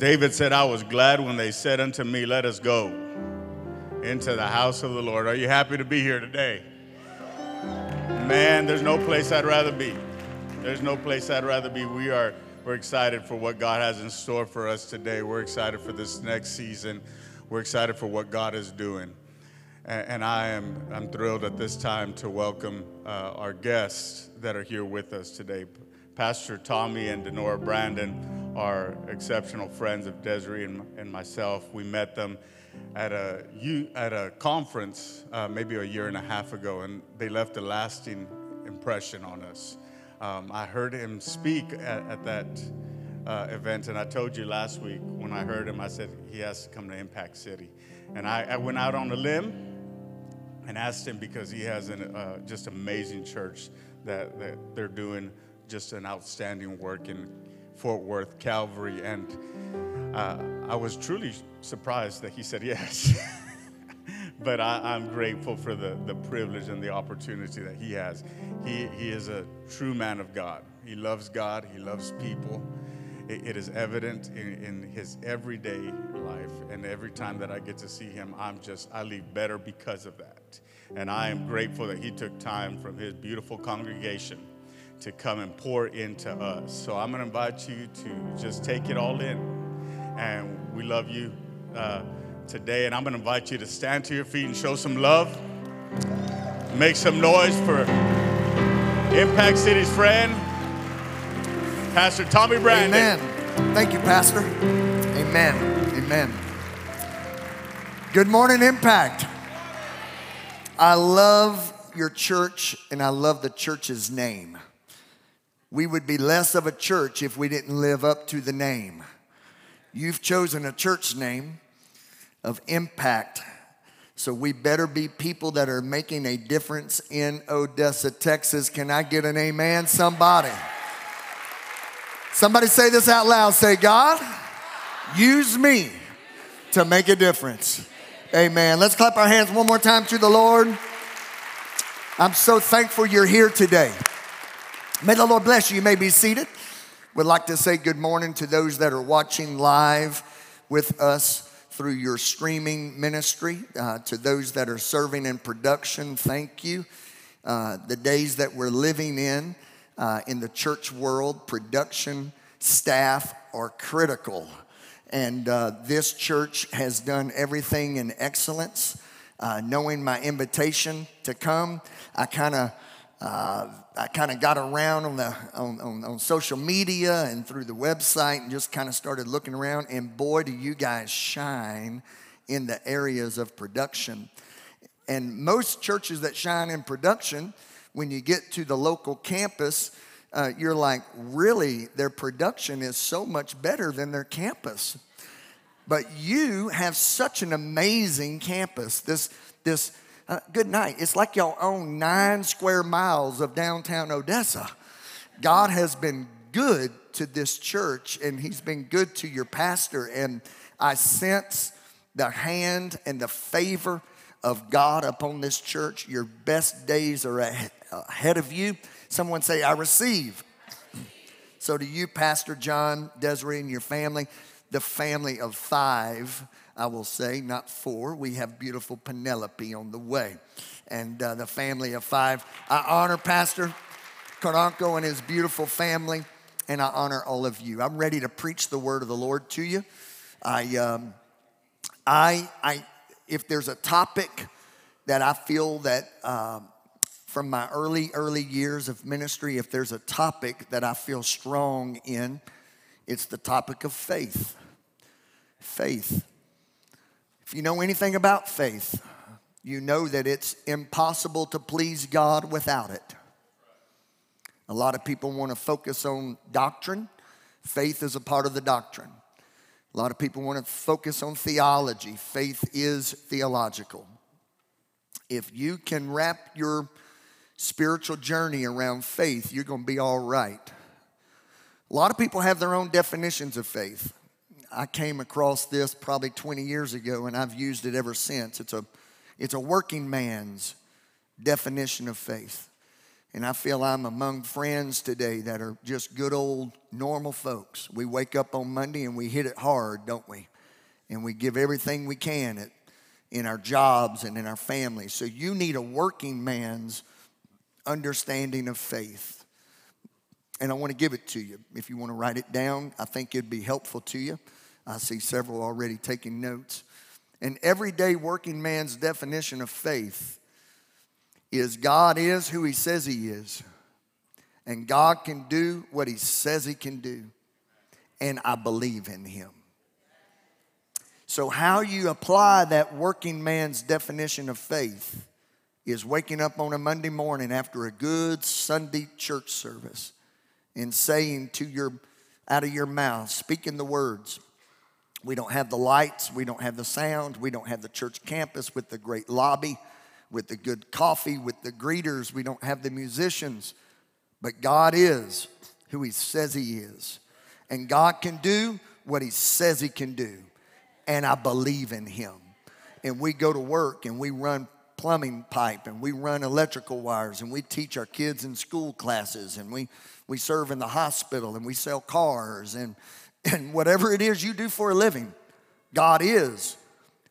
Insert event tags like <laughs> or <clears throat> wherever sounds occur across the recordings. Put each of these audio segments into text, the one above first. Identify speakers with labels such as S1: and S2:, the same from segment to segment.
S1: David said, I was glad when they said unto me, Let us go into the house of the Lord. Are you happy to be here today? Man, there's no place I'd rather be. There's no place I'd rather be. We are we're excited for what God has in store for us today. We're excited for this next season. We're excited for what God is doing. And I am I'm thrilled at this time to welcome uh, our guests that are here with us today. Pastor Tommy and Denora Brandon are exceptional friends of Desiree and, and myself. We met them at a, at a conference uh, maybe a year and a half ago, and they left a lasting impression on us. Um, I heard him speak at, at that uh, event, and I told you last week when I heard him, I said he has to come to Impact City. And I, I went out on a limb and asked him because he has an uh, just amazing church that, that they're doing just an outstanding work in Fort Worth Calvary. And uh, I was truly surprised that he said yes. <laughs> but I, am grateful for the, the privilege and the opportunity that he has. He, he is a true man of God. He loves God, he loves people. it, it is evident in, in his everyday life. And every time that I get to see him, I'm just, I leave better because of that. And I am grateful that he took time from his beautiful congregation to come and pour into us. So I'm going to invite you to just take it all in. And we love you uh, today. And I'm going to invite you to stand to your feet and show some love. Make some noise for Impact City's friend, Pastor Tommy Brandon.
S2: Amen. Thank you, Pastor. Amen. Amen. Good morning, Impact. I love your church and I love the church's name we would be less of a church if we didn't live up to the name. You've chosen a church name of impact. So we better be people that are making a difference in Odessa, Texas. Can I get an amen? Somebody. Somebody say this out loud. Say, God, use me to make a difference. Amen. Let's clap our hands one more time to the Lord. I'm so thankful you're here today. May the Lord bless you. You may be seated. Would like to say good morning to those that are watching live with us through your streaming ministry. Uh, to those that are serving in production, thank you. Uh, the days that we're living in, uh, in the church world, production staff are critical. And uh, this church has done everything in excellence. Uh, knowing my invitation to come, I kind of uh, I kind of got around on the on, on, on, social media and through the website and just kind of started looking around. And boy, do you guys shine in the areas of production. And most churches that shine in production, when you get to the local campus, uh, you're like, really, their production is so much better than their campus. But you have such an amazing campus. This this uh, good night. It's like y'all own nine square miles of downtown Odessa. God has been good to this church and He's been good to your pastor. And I sense the hand and the favor of God upon this church. Your best days are ahead of you. Someone say, I receive. So, to you, Pastor John, Desiree, and your family, the family of five, I will say, not four. We have beautiful Penelope on the way and uh, the family of five. I honor Pastor Karanko and his beautiful family, and I honor all of you. I'm ready to preach the word of the Lord to you. I, um, I, I, if there's a topic that I feel that um, from my early, early years of ministry, if there's a topic that I feel strong in, it's the topic of faith. Faith. If you know anything about faith, you know that it's impossible to please God without it. A lot of people want to focus on doctrine. Faith is a part of the doctrine. A lot of people want to focus on theology. Faith is theological. If you can wrap your spiritual journey around faith, you're going to be all right. A lot of people have their own definitions of faith. I came across this probably 20 years ago and I've used it ever since. It's a, it's a working man's definition of faith. And I feel I'm among friends today that are just good old normal folks. We wake up on Monday and we hit it hard, don't we? And we give everything we can at, in our jobs and in our families. So you need a working man's understanding of faith. And I want to give it to you. If you want to write it down, I think it'd be helpful to you. I see several already taking notes. An everyday working man's definition of faith is God is who he says he is, and God can do what he says he can do, and I believe in him. So, how you apply that working man's definition of faith is waking up on a Monday morning after a good Sunday church service and saying to your out of your mouth, speaking the words. We don't have the lights, we don't have the sound, we don't have the church campus with the great lobby with the good coffee, with the greeters. We don't have the musicians, but God is who He says He is. And God can do what He says He can do. And I believe in Him. And we go to work and we run plumbing pipe and we run electrical wires and we teach our kids in school classes and we, we serve in the hospital and we sell cars and, and whatever it is you do for a living, God is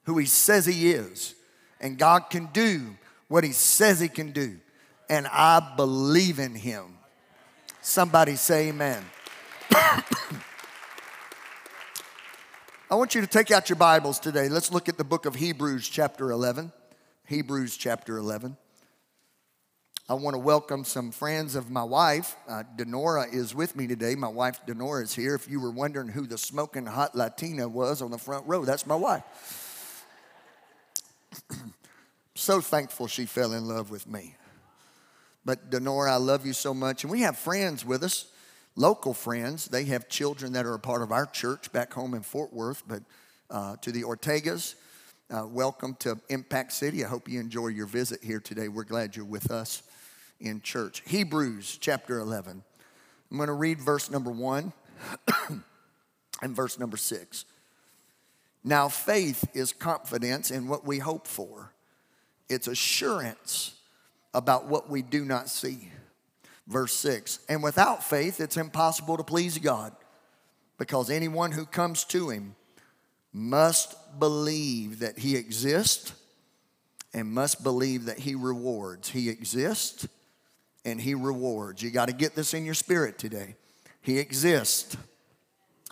S2: who He says He is and God can do what He says He can do. And I believe in Him. Somebody say amen. <coughs> I want you to take out your Bibles today. Let's look at the book of Hebrews, chapter 11. Hebrews, chapter 11. I want to welcome some friends of my wife. Uh, Denora is with me today. My wife, Denora, is here. If you were wondering who the smoking hot Latina was on the front row, that's my wife. <clears throat> so thankful she fell in love with me. But Denora, I love you so much. And we have friends with us, local friends. They have children that are a part of our church back home in Fort Worth. But uh, to the Ortegas, uh, welcome to Impact City. I hope you enjoy your visit here today. We're glad you're with us in church. Hebrews chapter 11. I'm going to read verse number one <coughs> and verse number six. Now, faith is confidence in what we hope for, it's assurance about what we do not see. Verse 6 And without faith, it's impossible to please God because anyone who comes to Him must believe that He exists and must believe that He rewards. He exists and He rewards. You got to get this in your spirit today. He exists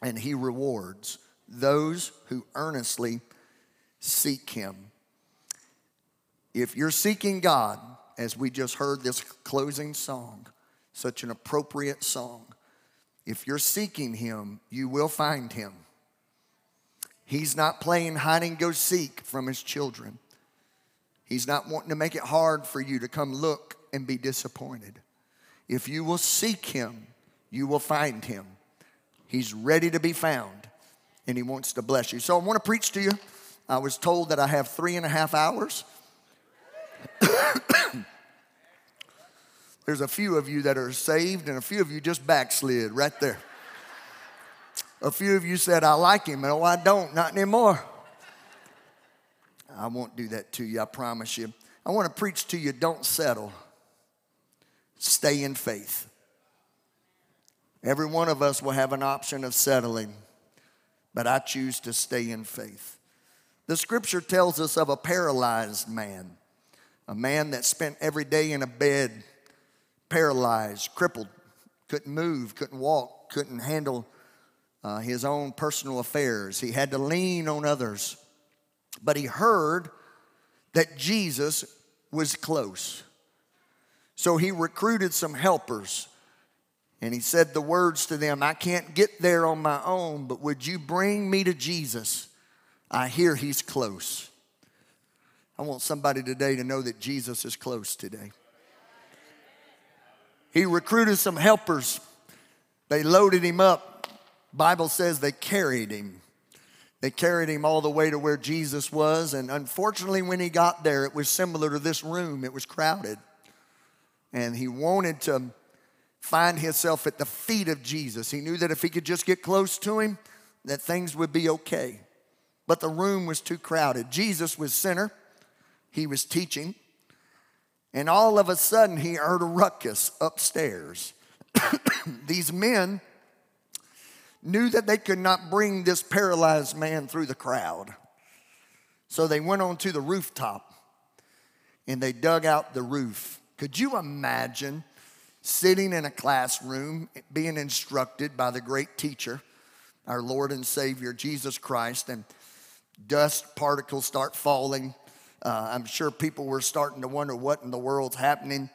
S2: and He rewards those who earnestly seek Him. If you're seeking God, as we just heard this closing song, such an appropriate song, if you're seeking Him, you will find Him. He's not playing hide and go seek from His children. He's not wanting to make it hard for you to come look and be disappointed. If you will seek Him, you will find Him. He's ready to be found and He wants to bless you. So I want to preach to you. I was told that I have three and a half hours. <coughs> There's a few of you that are saved, and a few of you just backslid right there. A few of you said, I like him. No, oh, I don't, not anymore. I won't do that to you, I promise you. I want to preach to you don't settle, stay in faith. Every one of us will have an option of settling but I choose to stay in faith. The scripture tells us of a paralyzed man, a man that spent every day in a bed, paralyzed, crippled, couldn't move, couldn't walk, couldn't handle uh, his own personal affairs. He had to lean on others. But he heard that Jesus was close. So he recruited some helpers and he said the words to them I can't get there on my own, but would you bring me to Jesus? I hear he's close. I want somebody today to know that Jesus is close today. He recruited some helpers. They loaded him up. Bible says they carried him. They carried him all the way to where Jesus was, and unfortunately when he got there it was similar to this room. It was crowded. And he wanted to find himself at the feet of Jesus. He knew that if he could just get close to him, that things would be okay. But the room was too crowded. Jesus was center. He was teaching. And all of a sudden, he heard a ruckus upstairs. <coughs> These men knew that they could not bring this paralyzed man through the crowd. So they went onto the rooftop and they dug out the roof. Could you imagine sitting in a classroom being instructed by the great teacher, our Lord and Savior Jesus Christ, and dust particles start falling? Uh, I'm sure people were starting to wonder what in the world's happening.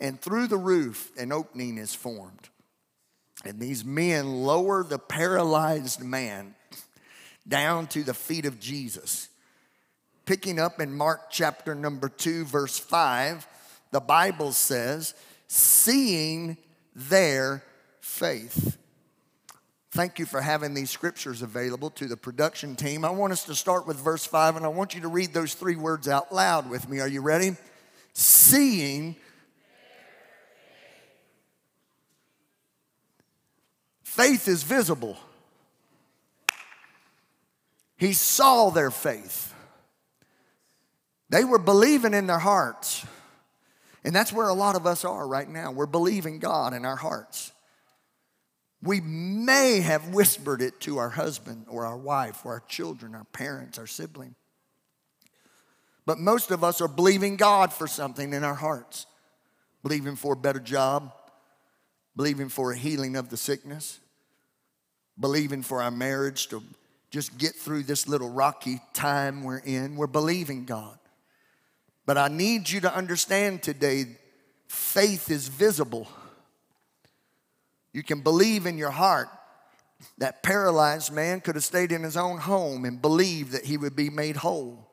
S2: And through the roof, an opening is formed. And these men lower the paralyzed man down to the feet of Jesus. Picking up in Mark chapter number 2, verse 5, the Bible says, seeing their faith. Thank you for having these scriptures available to the production team. I want us to start with verse 5, and I want you to read those three words out loud with me. Are you ready? Seeing Faith is visible. He saw their faith. They were believing in their hearts. And that's where a lot of us are right now. We're believing God in our hearts. We may have whispered it to our husband or our wife or our children, our parents, our sibling. But most of us are believing God for something in our hearts. Believing for a better job, believing for a healing of the sickness, believing for our marriage to just get through this little rocky time we're in. We're believing God. But I need you to understand today faith is visible. You can believe in your heart that paralyzed man could have stayed in his own home and believed that he would be made whole.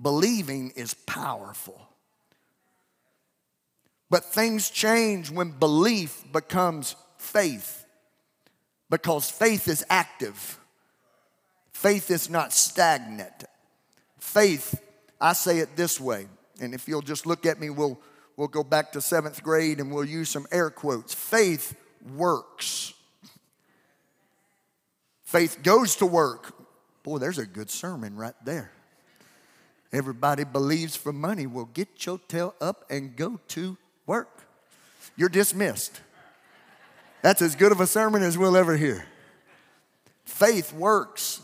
S2: Believing is powerful. But things change when belief becomes faith because faith is active. Faith is not stagnant. Faith, I say it this way, and if you'll just look at me, we'll, we'll go back to seventh grade and we'll use some air quotes. Faith works. Faith goes to work. Boy, there's a good sermon right there. Everybody believes for money. Well, get your tail up and go to work. You're dismissed. That's as good of a sermon as we'll ever hear. Faith works.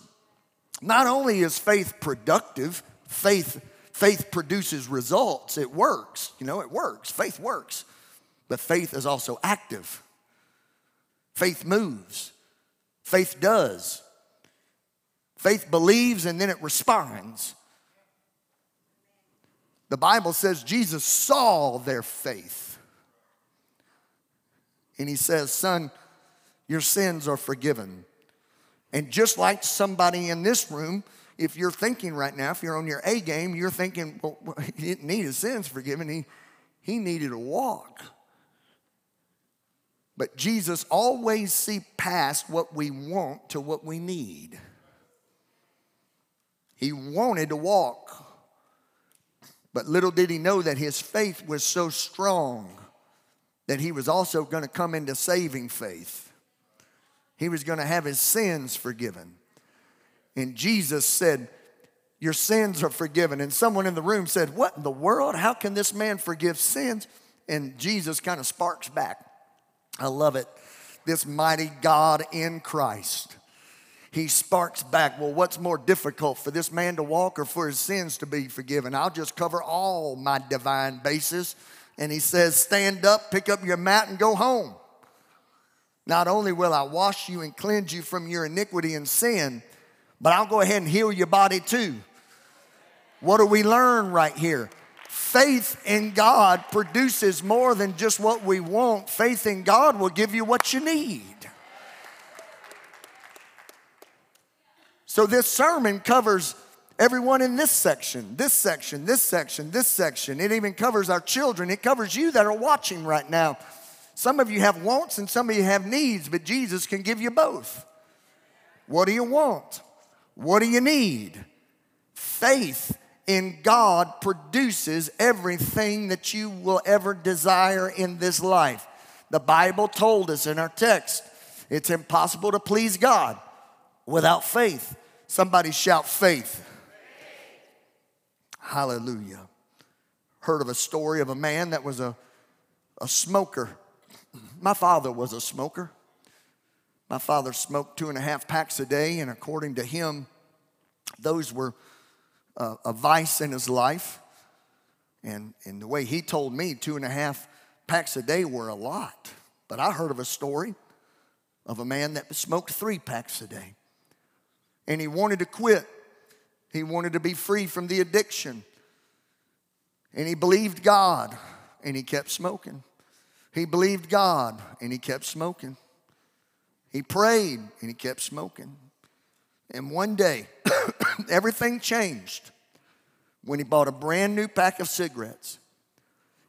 S2: Not only is faith productive, faith, faith produces results. It works. You know, it works. Faith works. But faith is also active. Faith moves. Faith does. Faith believes and then it responds. The Bible says Jesus saw their faith and he says, Son, your sins are forgiven. And just like somebody in this room, if you're thinking right now, if you're on your A game, you're thinking, well, <laughs> he didn't need his sins forgiven, he, he needed a walk. But Jesus always see past what we want to what we need. He wanted to walk, but little did he know that his faith was so strong that he was also going to come into saving faith. He was going to have his sins forgiven. And Jesus said, Your sins are forgiven. And someone in the room said, What in the world? How can this man forgive sins? And Jesus kind of sparks back. I love it. This mighty God in Christ. He sparks back. Well, what's more difficult for this man to walk or for his sins to be forgiven? I'll just cover all my divine bases and he says, Stand up, pick up your mat, and go home. Not only will I wash you and cleanse you from your iniquity and sin, but I'll go ahead and heal your body too. What do we learn right here? Faith in God produces more than just what we want. Faith in God will give you what you need. So, this sermon covers Everyone in this section, this section, this section, this section. It even covers our children. It covers you that are watching right now. Some of you have wants and some of you have needs, but Jesus can give you both. What do you want? What do you need? Faith in God produces everything that you will ever desire in this life. The Bible told us in our text it's impossible to please God without faith. Somebody shout faith. Hallelujah. heard of a story of a man that was a, a smoker. My father was a smoker. My father smoked two and a half packs a day, and according to him, those were a, a vice in his life. And, and the way he told me, two and a half packs a day were a lot. But I heard of a story of a man that smoked three packs a day. And he wanted to quit, he wanted to be free from the addiction. And he believed God, and he kept smoking. He believed God, and he kept smoking. He prayed, and he kept smoking. And one day, <coughs> everything changed when he bought a brand new pack of cigarettes.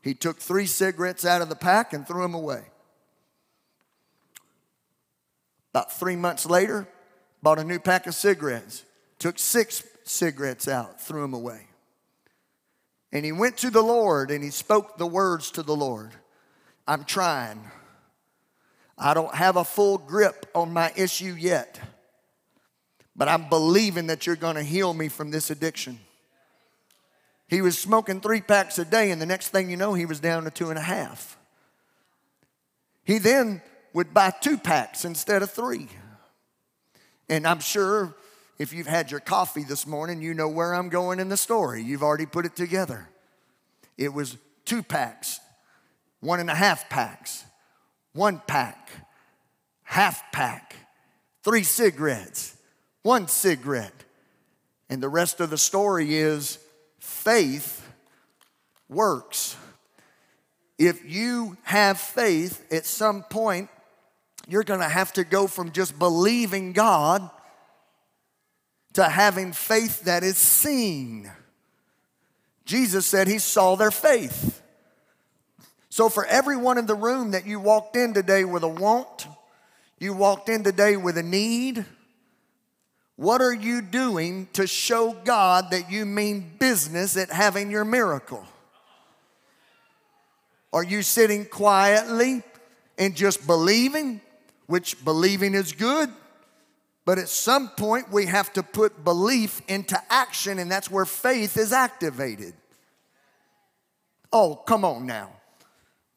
S2: He took three cigarettes out of the pack and threw them away. About three months later, bought a new pack of cigarettes, took six cigarettes out, threw them away. And he went to the Lord and he spoke the words to the Lord I'm trying. I don't have a full grip on my issue yet, but I'm believing that you're going to heal me from this addiction. He was smoking three packs a day, and the next thing you know, he was down to two and a half. He then would buy two packs instead of three. And I'm sure if you've had your coffee this morning, you know where I'm going in the story. You've already put it together. It was two packs, one and a half packs, one pack, half pack, three cigarettes, one cigarette. And the rest of the story is faith works. If you have faith, at some point, you're gonna have to go from just believing God to having faith that is seen. Jesus said he saw their faith. So, for everyone in the room that you walked in today with a want, you walked in today with a need, what are you doing to show God that you mean business at having your miracle? Are you sitting quietly and just believing, which believing is good? But at some point, we have to put belief into action, and that's where faith is activated. Oh, come on now.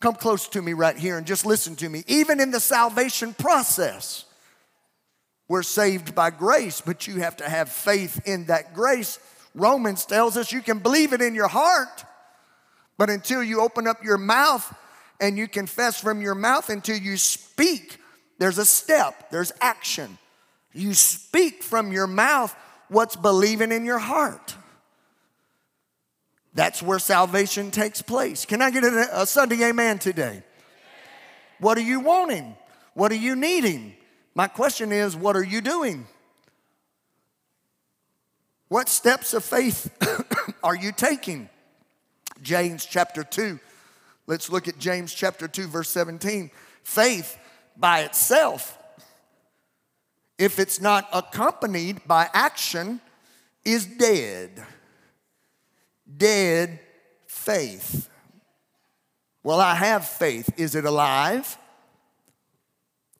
S2: Come close to me right here and just listen to me. Even in the salvation process, we're saved by grace, but you have to have faith in that grace. Romans tells us you can believe it in your heart, but until you open up your mouth and you confess from your mouth, until you speak, there's a step, there's action. You speak from your mouth what's believing in your heart. That's where salvation takes place. Can I get a, Sunday amen today? What are you wanting? What are you needing? My question is, what are you doing? What steps of faith <coughs> are you taking? James chapter 2. Let's look at James chapter 2, verse 17. Faith by itself, if it's not accompanied by action, is dead. Dead faith. Well, I have faith. Is it alive?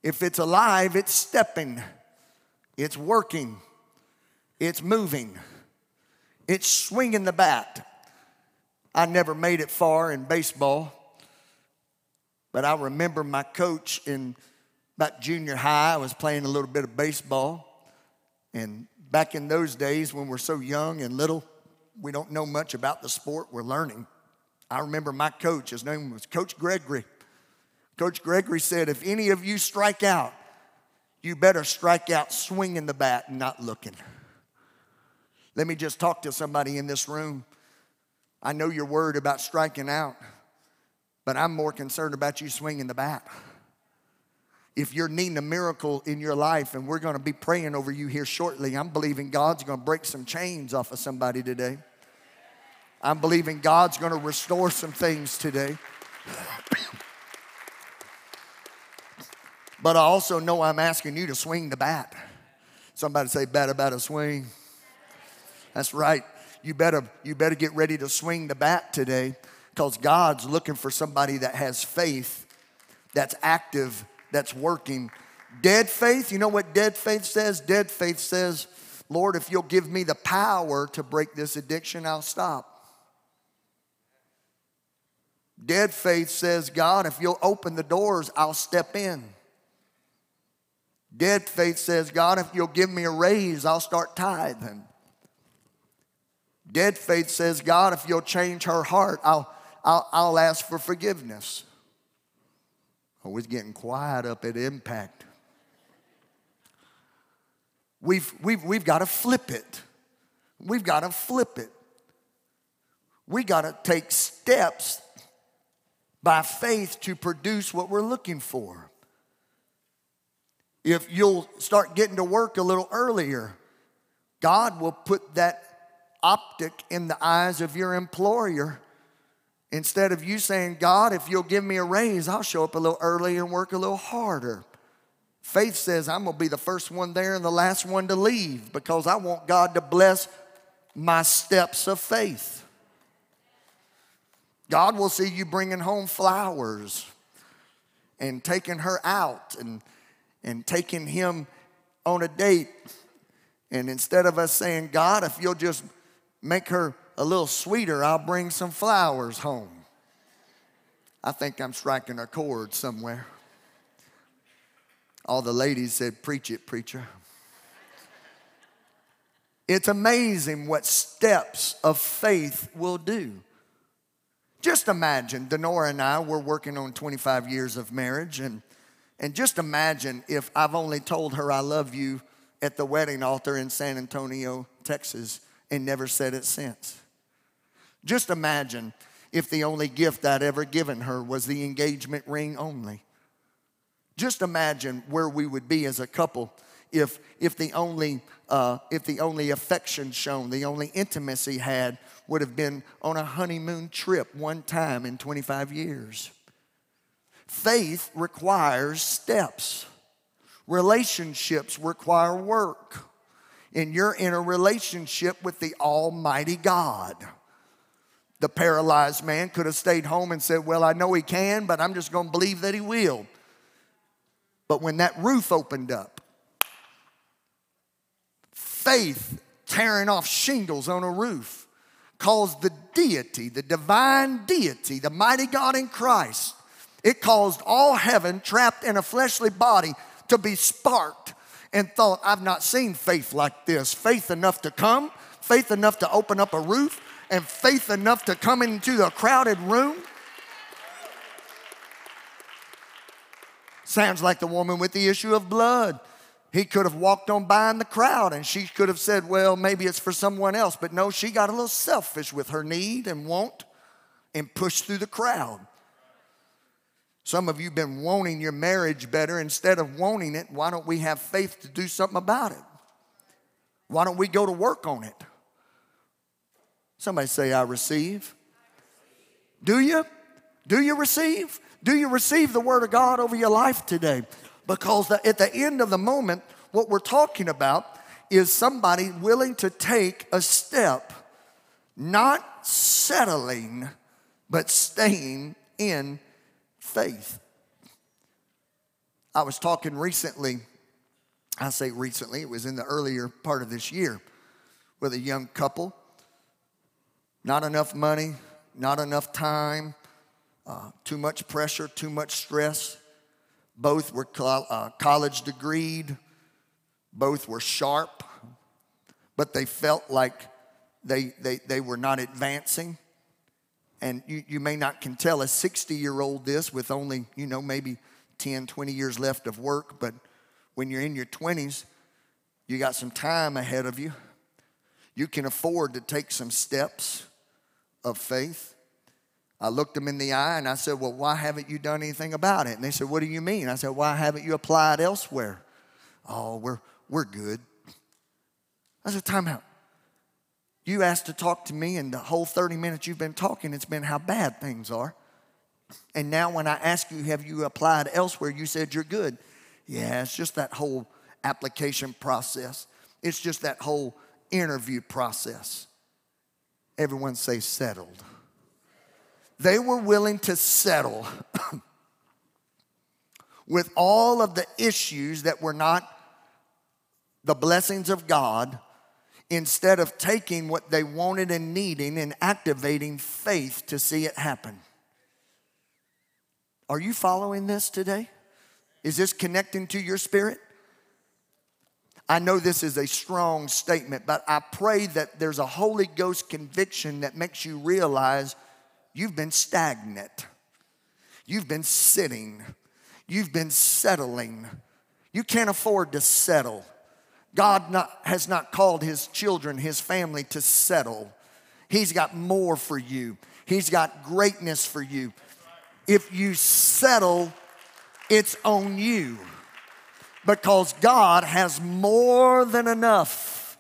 S2: If it's alive, it's stepping, it's working, it's moving, it's swinging the bat. I never made it far in baseball, but I remember my coach in about junior high. I was playing a little bit of baseball. And back in those days when we're so young and little, we don't know much about the sport, we're learning. I remember my coach, his name was Coach Gregory. Coach Gregory said, if any of you strike out, you better strike out swinging the bat and not looking. Let me just talk to somebody in this room. I know you're worried about striking out, but I'm more concerned about you swinging the bat. If you're needing a miracle in your life, and we're gonna be praying over you here shortly, I'm believing God's gonna break some chains off of somebody today. I'm believing God's gonna restore some things today. But I also know I'm asking you to swing the bat. Somebody say, bat about a swing. That's right. You better, you better get ready to swing the bat today because God's looking for somebody that has faith, that's active, that's working. Dead faith, you know what dead faith says? Dead faith says, Lord, if you'll give me the power to break this addiction, I'll stop. Dead faith says, God, if you'll open the doors, I'll step in. Dead faith says, God, if you'll give me a raise, I'll start tithing. Dead faith says, God, if you'll change her heart, I'll, I'll, I'll ask for forgiveness. Oh, it's getting quiet up at Impact. We've, we've, we've got to flip it. We've got to flip it. We got to take steps by faith to produce what we're looking for. If you'll start getting to work a little earlier, God will put that optic in the eyes of your employer. Instead of you saying, God, if you'll give me a raise, I'll show up a little earlier and work a little harder. Faith says, I'm gonna be the first one there and the last one to leave because I want God to bless my steps of faith. God will see you bringing home flowers and taking her out and, and taking him on a date. And instead of us saying, God, if you'll just make her a little sweeter, I'll bring some flowers home. I think I'm striking a chord somewhere. All the ladies said, Preach it, preacher. It's amazing what steps of faith will do. Just imagine, Denora and I, we're working on 25 years of marriage, and, and just imagine if I've only told her I love you at the wedding altar in San Antonio, Texas, and never said it since. Just imagine if the only gift I'd ever given her was the engagement ring only. Just imagine where we would be as a couple if, if, the only, uh, if the only affection shown, the only intimacy had would have been on a honeymoon trip one time in 25 years. Faith requires steps. Relationships require work. And you're in a relationship with the Almighty God. The paralyzed man could have stayed home and said, Well, I know he can, but I'm just going to believe that he will. But when that roof opened up, faith tearing off shingles on a roof caused the deity, the divine deity, the mighty God in Christ, it caused all heaven trapped in a fleshly body to be sparked and thought, I've not seen faith like this. Faith enough to come, faith enough to open up a roof, and faith enough to come into a crowded room. Sounds like the woman with the issue of blood. He could have walked on by in the crowd and she could have said, Well, maybe it's for someone else. But no, she got a little selfish with her need and want and pushed through the crowd. Some of you have been wanting your marriage better. Instead of wanting it, why don't we have faith to do something about it? Why don't we go to work on it? Somebody say, I receive. Do you? Do you receive? Do you receive the Word of God over your life today? Because the, at the end of the moment, what we're talking about is somebody willing to take a step, not settling, but staying in faith. I was talking recently, I say recently, it was in the earlier part of this year, with a young couple. Not enough money, not enough time, uh, too much pressure, too much stress. Both were uh, college degreed, both were sharp, but they felt like they, they, they were not advancing. And you, you may not can tell a 60 year old this with only, you know, maybe 10, 20 years left of work, but when you're in your 20s, you got some time ahead of you. You can afford to take some steps of faith. I looked them in the eye and I said, Well, why haven't you done anything about it? And they said, What do you mean? I said, Why haven't you applied elsewhere? Oh, we're, we're good. I said, Time out. You asked to talk to me, and the whole 30 minutes you've been talking, it's been how bad things are. And now, when I ask you, Have you applied elsewhere? You said you're good. Yeah, it's just that whole application process, it's just that whole interview process. Everyone say settled. They were willing to settle <coughs> with all of the issues that were not the blessings of God instead of taking what they wanted and needing and activating faith to see it happen. Are you following this today? Is this connecting to your spirit? I know this is a strong statement, but I pray that there's a Holy Ghost conviction that makes you realize you've been stagnant. You've been sitting. You've been settling. You can't afford to settle. God not, has not called his children, his family to settle. He's got more for you, he's got greatness for you. If you settle, it's on you because God has more than enough.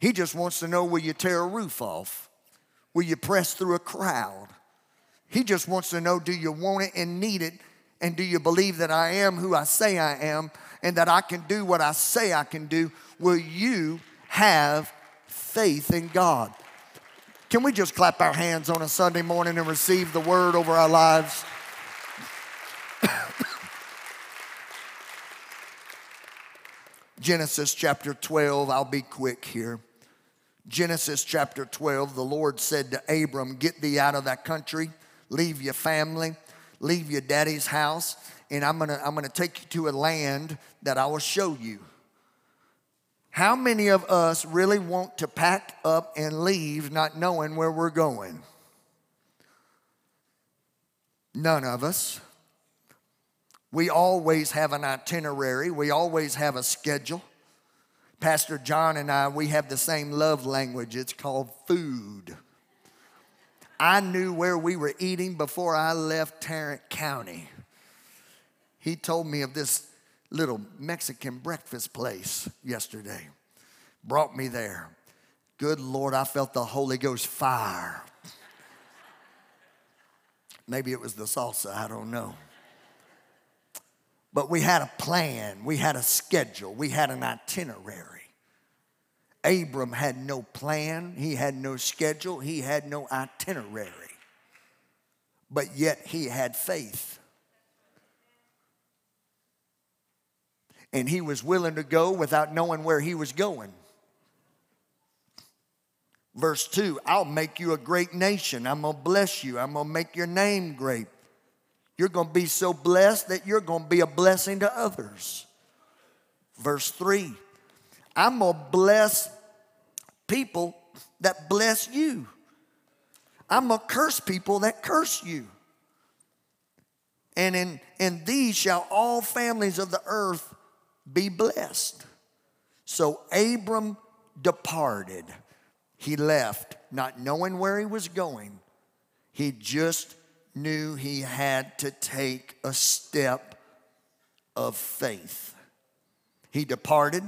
S2: He just wants to know will you tear a roof off? Will you press through a crowd? He just wants to know do you want it and need it? And do you believe that I am who I say I am and that I can do what I say I can do? Will you have faith in God? Can we just clap our hands on a Sunday morning and receive the word over our lives? Genesis chapter 12, I'll be quick here. Genesis chapter 12, the Lord said to Abram, Get thee out of that country, leave your family, leave your daddy's house, and I'm gonna, I'm gonna take you to a land that I will show you. How many of us really want to pack up and leave not knowing where we're going? None of us. We always have an itinerary, we always have a schedule. Pastor John and I, we have the same love language. It's called food. I knew where we were eating before I left Tarrant County. He told me of this little Mexican breakfast place yesterday. Brought me there. Good Lord, I felt the Holy Ghost fire. Maybe it was the salsa, I don't know. But we had a plan, we had a schedule, we had an itinerary. Abram had no plan, he had no schedule, he had no itinerary. But yet he had faith. And he was willing to go without knowing where he was going. Verse 2 I'll make you a great nation. I'm going to bless you. I'm going to make your name great. You're going to be so blessed that you're going to be a blessing to others. Verse 3 I'm going to bless people that bless you. I'm going to curse people that curse you. And in, in these shall all families of the earth be blessed. So Abram departed. He left, not knowing where he was going. He just knew he had to take a step of faith. He departed,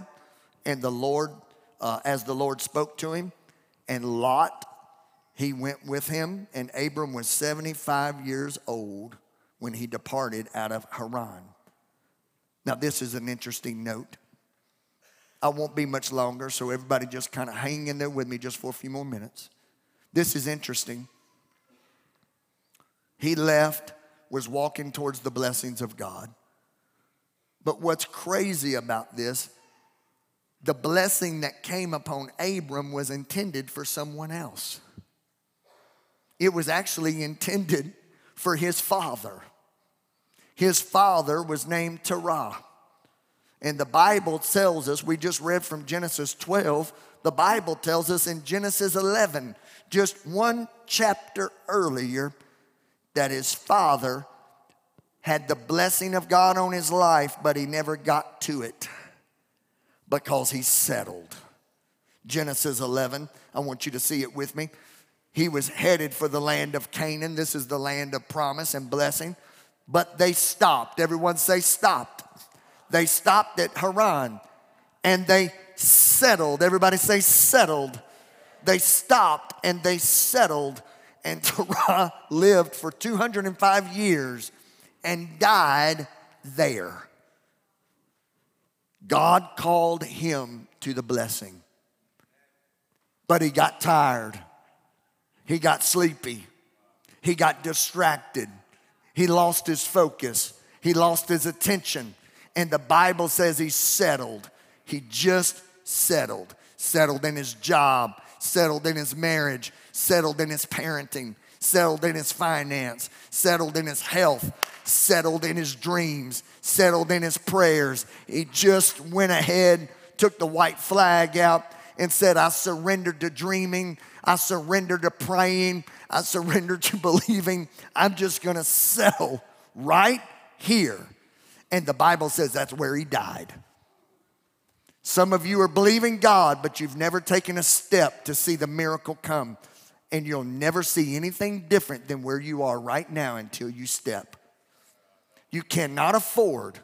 S2: and the Lord, uh, as the Lord spoke to him, and Lot, he went with him, and Abram was 75 years old when he departed out of Haran. Now, this is an interesting note. I won't be much longer, so everybody just kind of hang in there with me just for a few more minutes. This is interesting. He left, was walking towards the blessings of God. But what's crazy about this, the blessing that came upon Abram was intended for someone else. It was actually intended for his father. His father was named Terah. And the Bible tells us, we just read from Genesis 12, the Bible tells us in Genesis 11, just one chapter earlier, that his father had the blessing of God on his life, but he never got to it because he settled. Genesis 11, I want you to see it with me. He was headed for the land of Canaan. This is the land of promise and blessing. But they stopped. Everyone say, stopped. They stopped at Haran and they settled. Everybody say, settled. They stopped and they settled and <laughs> Terah lived for 205 years and died there. God called him to the blessing. But he got tired. He got sleepy. He got distracted. He lost his focus. He lost his attention. And the Bible says he settled. He just settled. Settled in his job, settled in his marriage, settled in his parenting, settled in his finance, settled in his health, settled in his dreams, settled in his prayers. He just went ahead, took the white flag out, and said, I surrendered to dreaming. I surrendered to praying. I surrendered to <laughs> believing. I'm just gonna settle right here. And the Bible says that's where he died. Some of you are believing God, but you've never taken a step to see the miracle come. And you'll never see anything different than where you are right now until you step. You cannot afford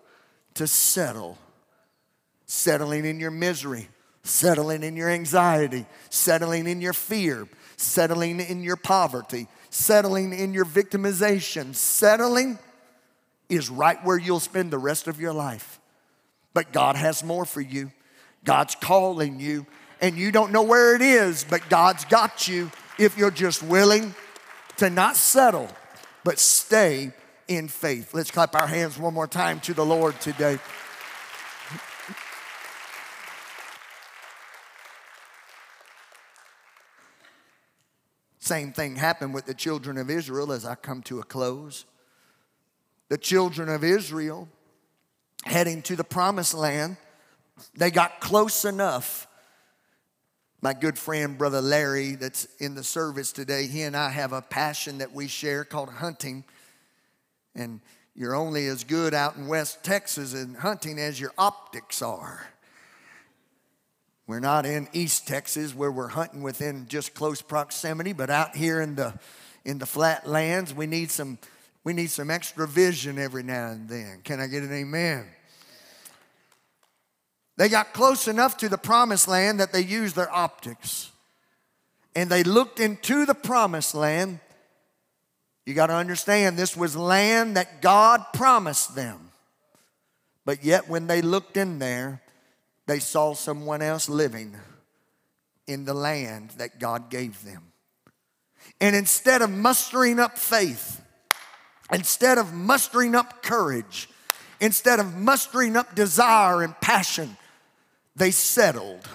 S2: to settle. Settling in your misery, settling in your anxiety, settling in your fear, settling in your poverty, settling in your victimization. Settling is right where you'll spend the rest of your life. But God has more for you. God's calling you, and you don't know where it is, but God's got you if you're just willing to not settle, but stay in faith. Let's clap our hands one more time to the Lord today. Same thing happened with the children of Israel as I come to a close. The children of Israel heading to the promised land, they got close enough. My good friend, Brother Larry, that's in the service today, he and I have a passion that we share called hunting. And you're only as good out in West Texas in hunting as your optics are. We're not in East Texas where we're hunting within just close proximity, but out here in the in the flat lands, we need some we need some extra vision every now and then. Can I get an amen? They got close enough to the promised land that they used their optics. And they looked into the promised land. You got to understand, this was land that God promised them. But yet, when they looked in there, they saw someone else living in the land that God gave them. And instead of mustering up faith, instead of mustering up courage, instead of mustering up desire and passion, they settled.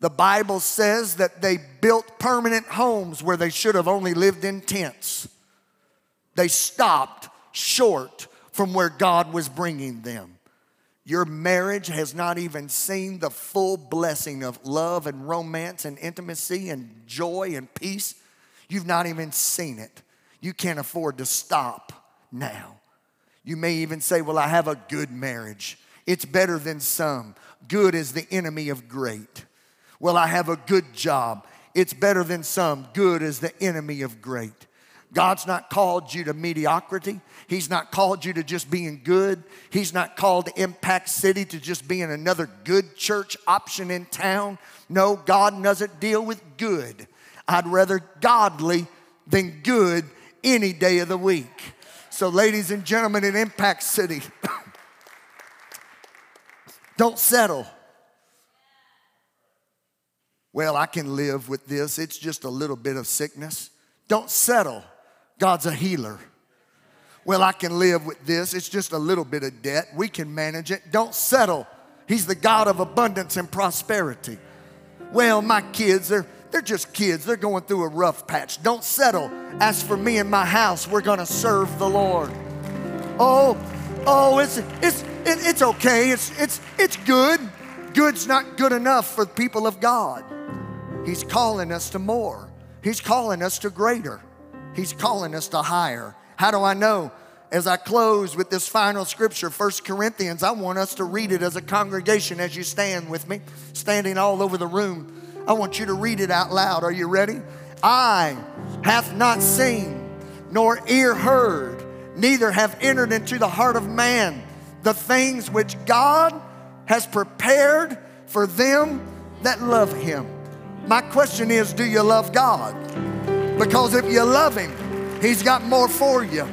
S2: The Bible says that they built permanent homes where they should have only lived in tents. They stopped short from where God was bringing them. Your marriage has not even seen the full blessing of love and romance and intimacy and joy and peace. You've not even seen it. You can't afford to stop now. You may even say, Well, I have a good marriage. It's better than some. Good is the enemy of great. Well, I have a good job. It's better than some. Good is the enemy of great. God's not called you to mediocrity. He's not called you to just being good. He's not called to Impact City to just being another good church option in town. No, God doesn't deal with good. I'd rather godly than good any day of the week. So, ladies and gentlemen in Impact City, <laughs> don't settle. Well, I can live with this. It's just a little bit of sickness. Don't settle. God's a healer. Well, I can live with this. It's just a little bit of debt. We can manage it. Don't settle. He's the God of abundance and prosperity. Well, my kids, they're, they're just kids. They're going through a rough patch. Don't settle. As for me and my house, we're going to serve the Lord. Oh, oh, it's, it's, it, it's okay. It's, it's, it's good. Good's not good enough for the people of God. He's calling us to more. He's calling us to greater. He's calling us to higher. How do I know? As I close with this final scripture, First Corinthians, Eye want us to read it as a congregation as you stand with me, standing all over the room. I want you to read it out loud. Are you ready? I hath not seen, nor ear heard, neither have entered into the heart of man the things which God has prepared for them that love him. My question is do you love God? Because if you love him, he's got more for you.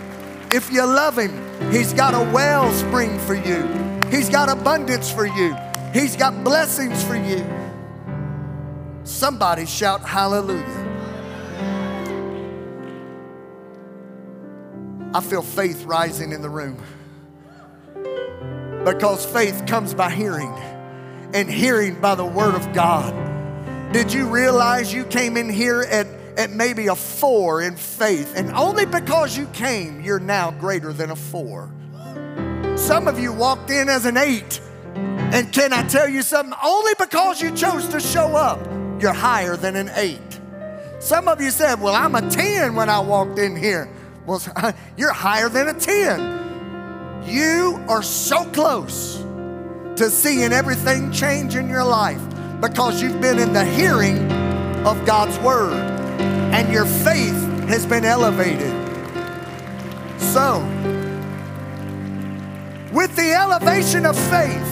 S2: If you love him, he's got a wellspring for you. He's got abundance for you. He's got blessings for you. Somebody shout hallelujah. I feel faith rising in the room because faith comes by hearing and hearing by the word of God. Did you realize you came in here at at maybe a four in faith, and only because you came, you're now greater than a four. Some of you walked in as an eight, and can I tell you something? Only because you chose to show up, you're higher than an eight. Some of you said, Well, I'm a 10 when I walked in here. Well, <laughs> you're higher than a 10. You are so close to seeing everything change in your life because you've been in the hearing of God's word and your faith has been elevated. So, with the elevation of faith,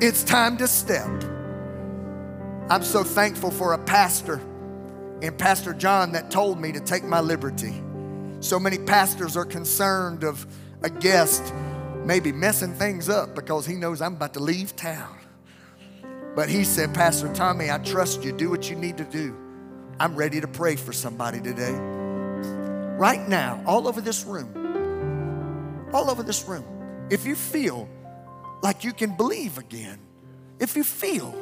S2: it's time to step. I'm so thankful for a pastor and Pastor John that told me to take my liberty. So many pastors are concerned of a guest maybe messing things up because he knows I'm about to leave town. But he said, Pastor Tommy, I trust you. Do what you need to do. I'm ready to pray for somebody today. Right now, all over this room, all over this room, if you feel like you can believe again, if you feel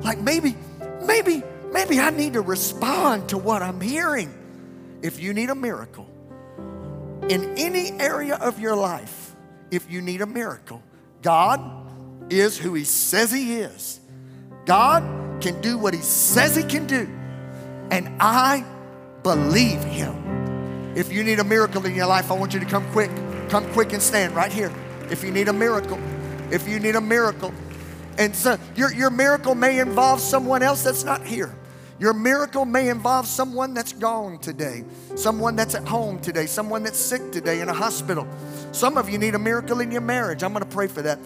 S2: like maybe, maybe, maybe I need to respond to what I'm hearing, if you need a miracle in any area of your life, if you need a miracle, God is who He says He is. God can do what He says He can do. And I believe Him. If you need a miracle in your life, I want you to come quick. Come quick and stand right here. If you need a miracle, if you need a miracle, and so your, your miracle may involve someone else that's not here. Your miracle may involve someone that's gone today, someone that's at home today, someone that's sick today in a hospital. Some of you need a miracle in your marriage. I'm going to pray for that.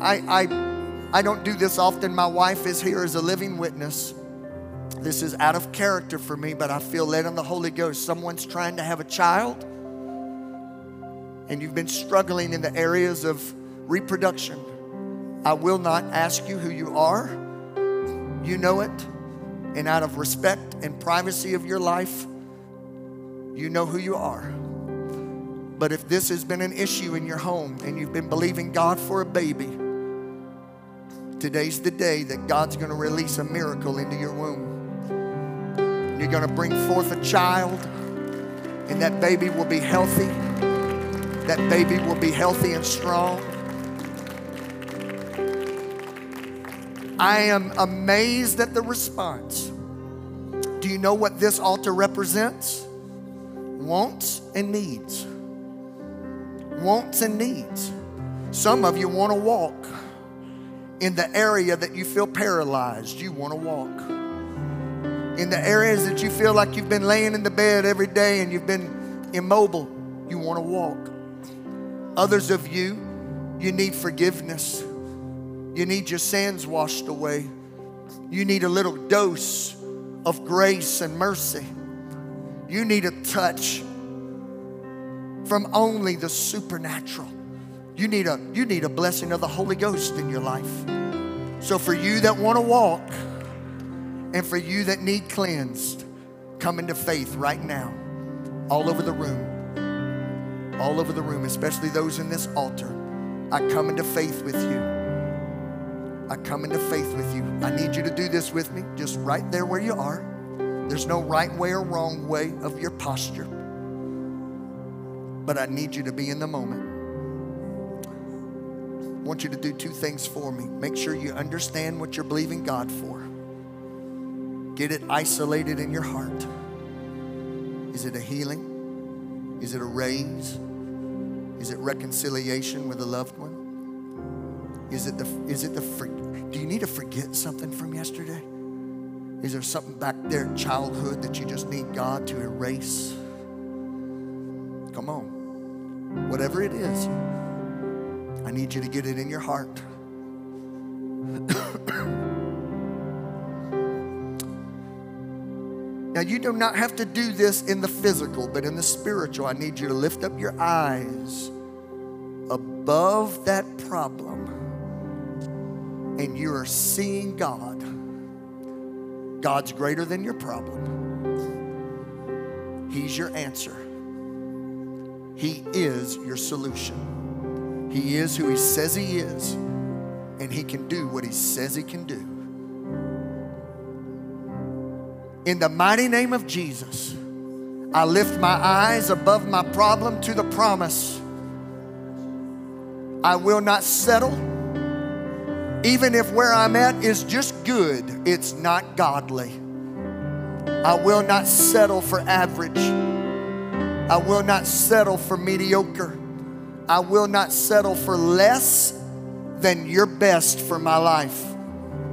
S2: I, I I don't do this often. My wife is here as a living witness. This is out of character for me, but I feel led on the Holy Ghost. Someone's trying to have a child, and you've been struggling in the areas of reproduction. I will not ask you who you are. You know it. And out of respect and privacy of your life, you know who you are. But if this has been an issue in your home and you've been believing God for a baby, Today's the day that God's going to release a miracle into your womb. You're going to bring forth a child, and that baby will be healthy. That baby will be healthy and strong. I am amazed at the response. Do you know what this altar represents? Wants and needs. Wants and needs. Some of you want to walk in the area that you feel paralyzed, you want to walk. In the areas that you feel like you've been laying in the bed every day and you've been immobile, you want to walk. Others of you, you need forgiveness. You need your sins washed away. You need a little dose of grace and mercy. You need a touch from only the supernatural. You need a you need a blessing of the Holy Ghost in your life. So for you that want to walk and for you that need cleansed, come into faith right now. All over the room. All over the room, especially those in this altar. I come into faith with you. I come into faith with you. I need you to do this with me, just right there where you are. There's no right way or wrong way of your posture. But I need you to be in the moment. I want you to do two things for me. Make sure you understand what you're believing God for. Get it isolated in your heart. Is it a healing? Is it a raise? Is it reconciliation with a loved one? Is it the is it the do you need to forget something from yesterday? Is there something back there in childhood that you just need God to erase? Come on. Whatever it is. I need you to get it in your heart. <coughs> now, you do not have to do this in the physical, but in the spiritual, I need you to lift up your eyes above that problem, and you are seeing God. God's greater than your problem. He's your answer. He is your solution. He is who He says He is, and He can do what He says He can do. In the mighty name of Jesus, I lift my eyes above my problem to the promise. I will not settle, even if where I'm at is just good, it's not godly. I will not settle for average. I will not settle for mediocre. I will not settle for less than your best for my life.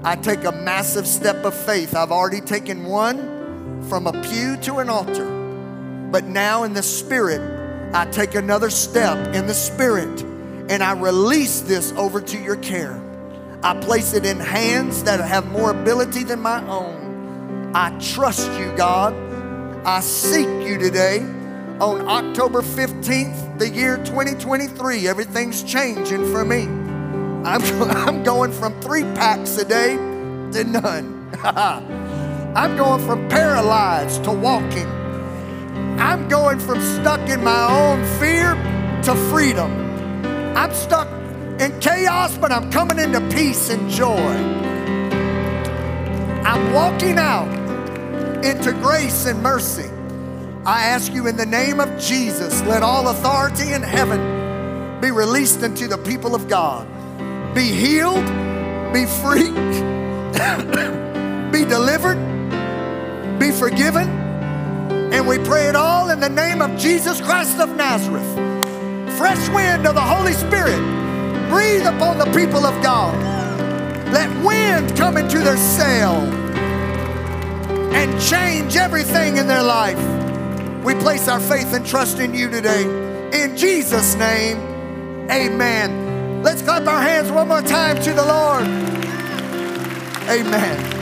S2: I take a massive step of faith. I've already taken one from a pew to an altar. But now in the spirit, I take another step in the spirit and I release this over to your care. I place it in hands that have more ability than my own. I trust you, God. I seek you today. On October 15th, the year 2023, everything's changing for me. I'm, <laughs> I'm going from three packs a day to none. <laughs> I'm going from paralyzed to walking. I'm going from stuck in my own fear to freedom. I'm stuck in chaos, but I'm coming into peace and joy. I'm walking out into grace and mercy. I ask you in the name of Jesus, let all authority in heaven be released unto the people of God. Be healed, be free, <coughs> be delivered, be forgiven. And we pray it all in the name of Jesus Christ of Nazareth fresh wind of the Holy Spirit breathe upon the people of God. Let wind come into their sail and change everything in their life. We place our faith and trust in you today. In Jesus' name, amen. Let's clap our hands one more time to the Lord. Amen.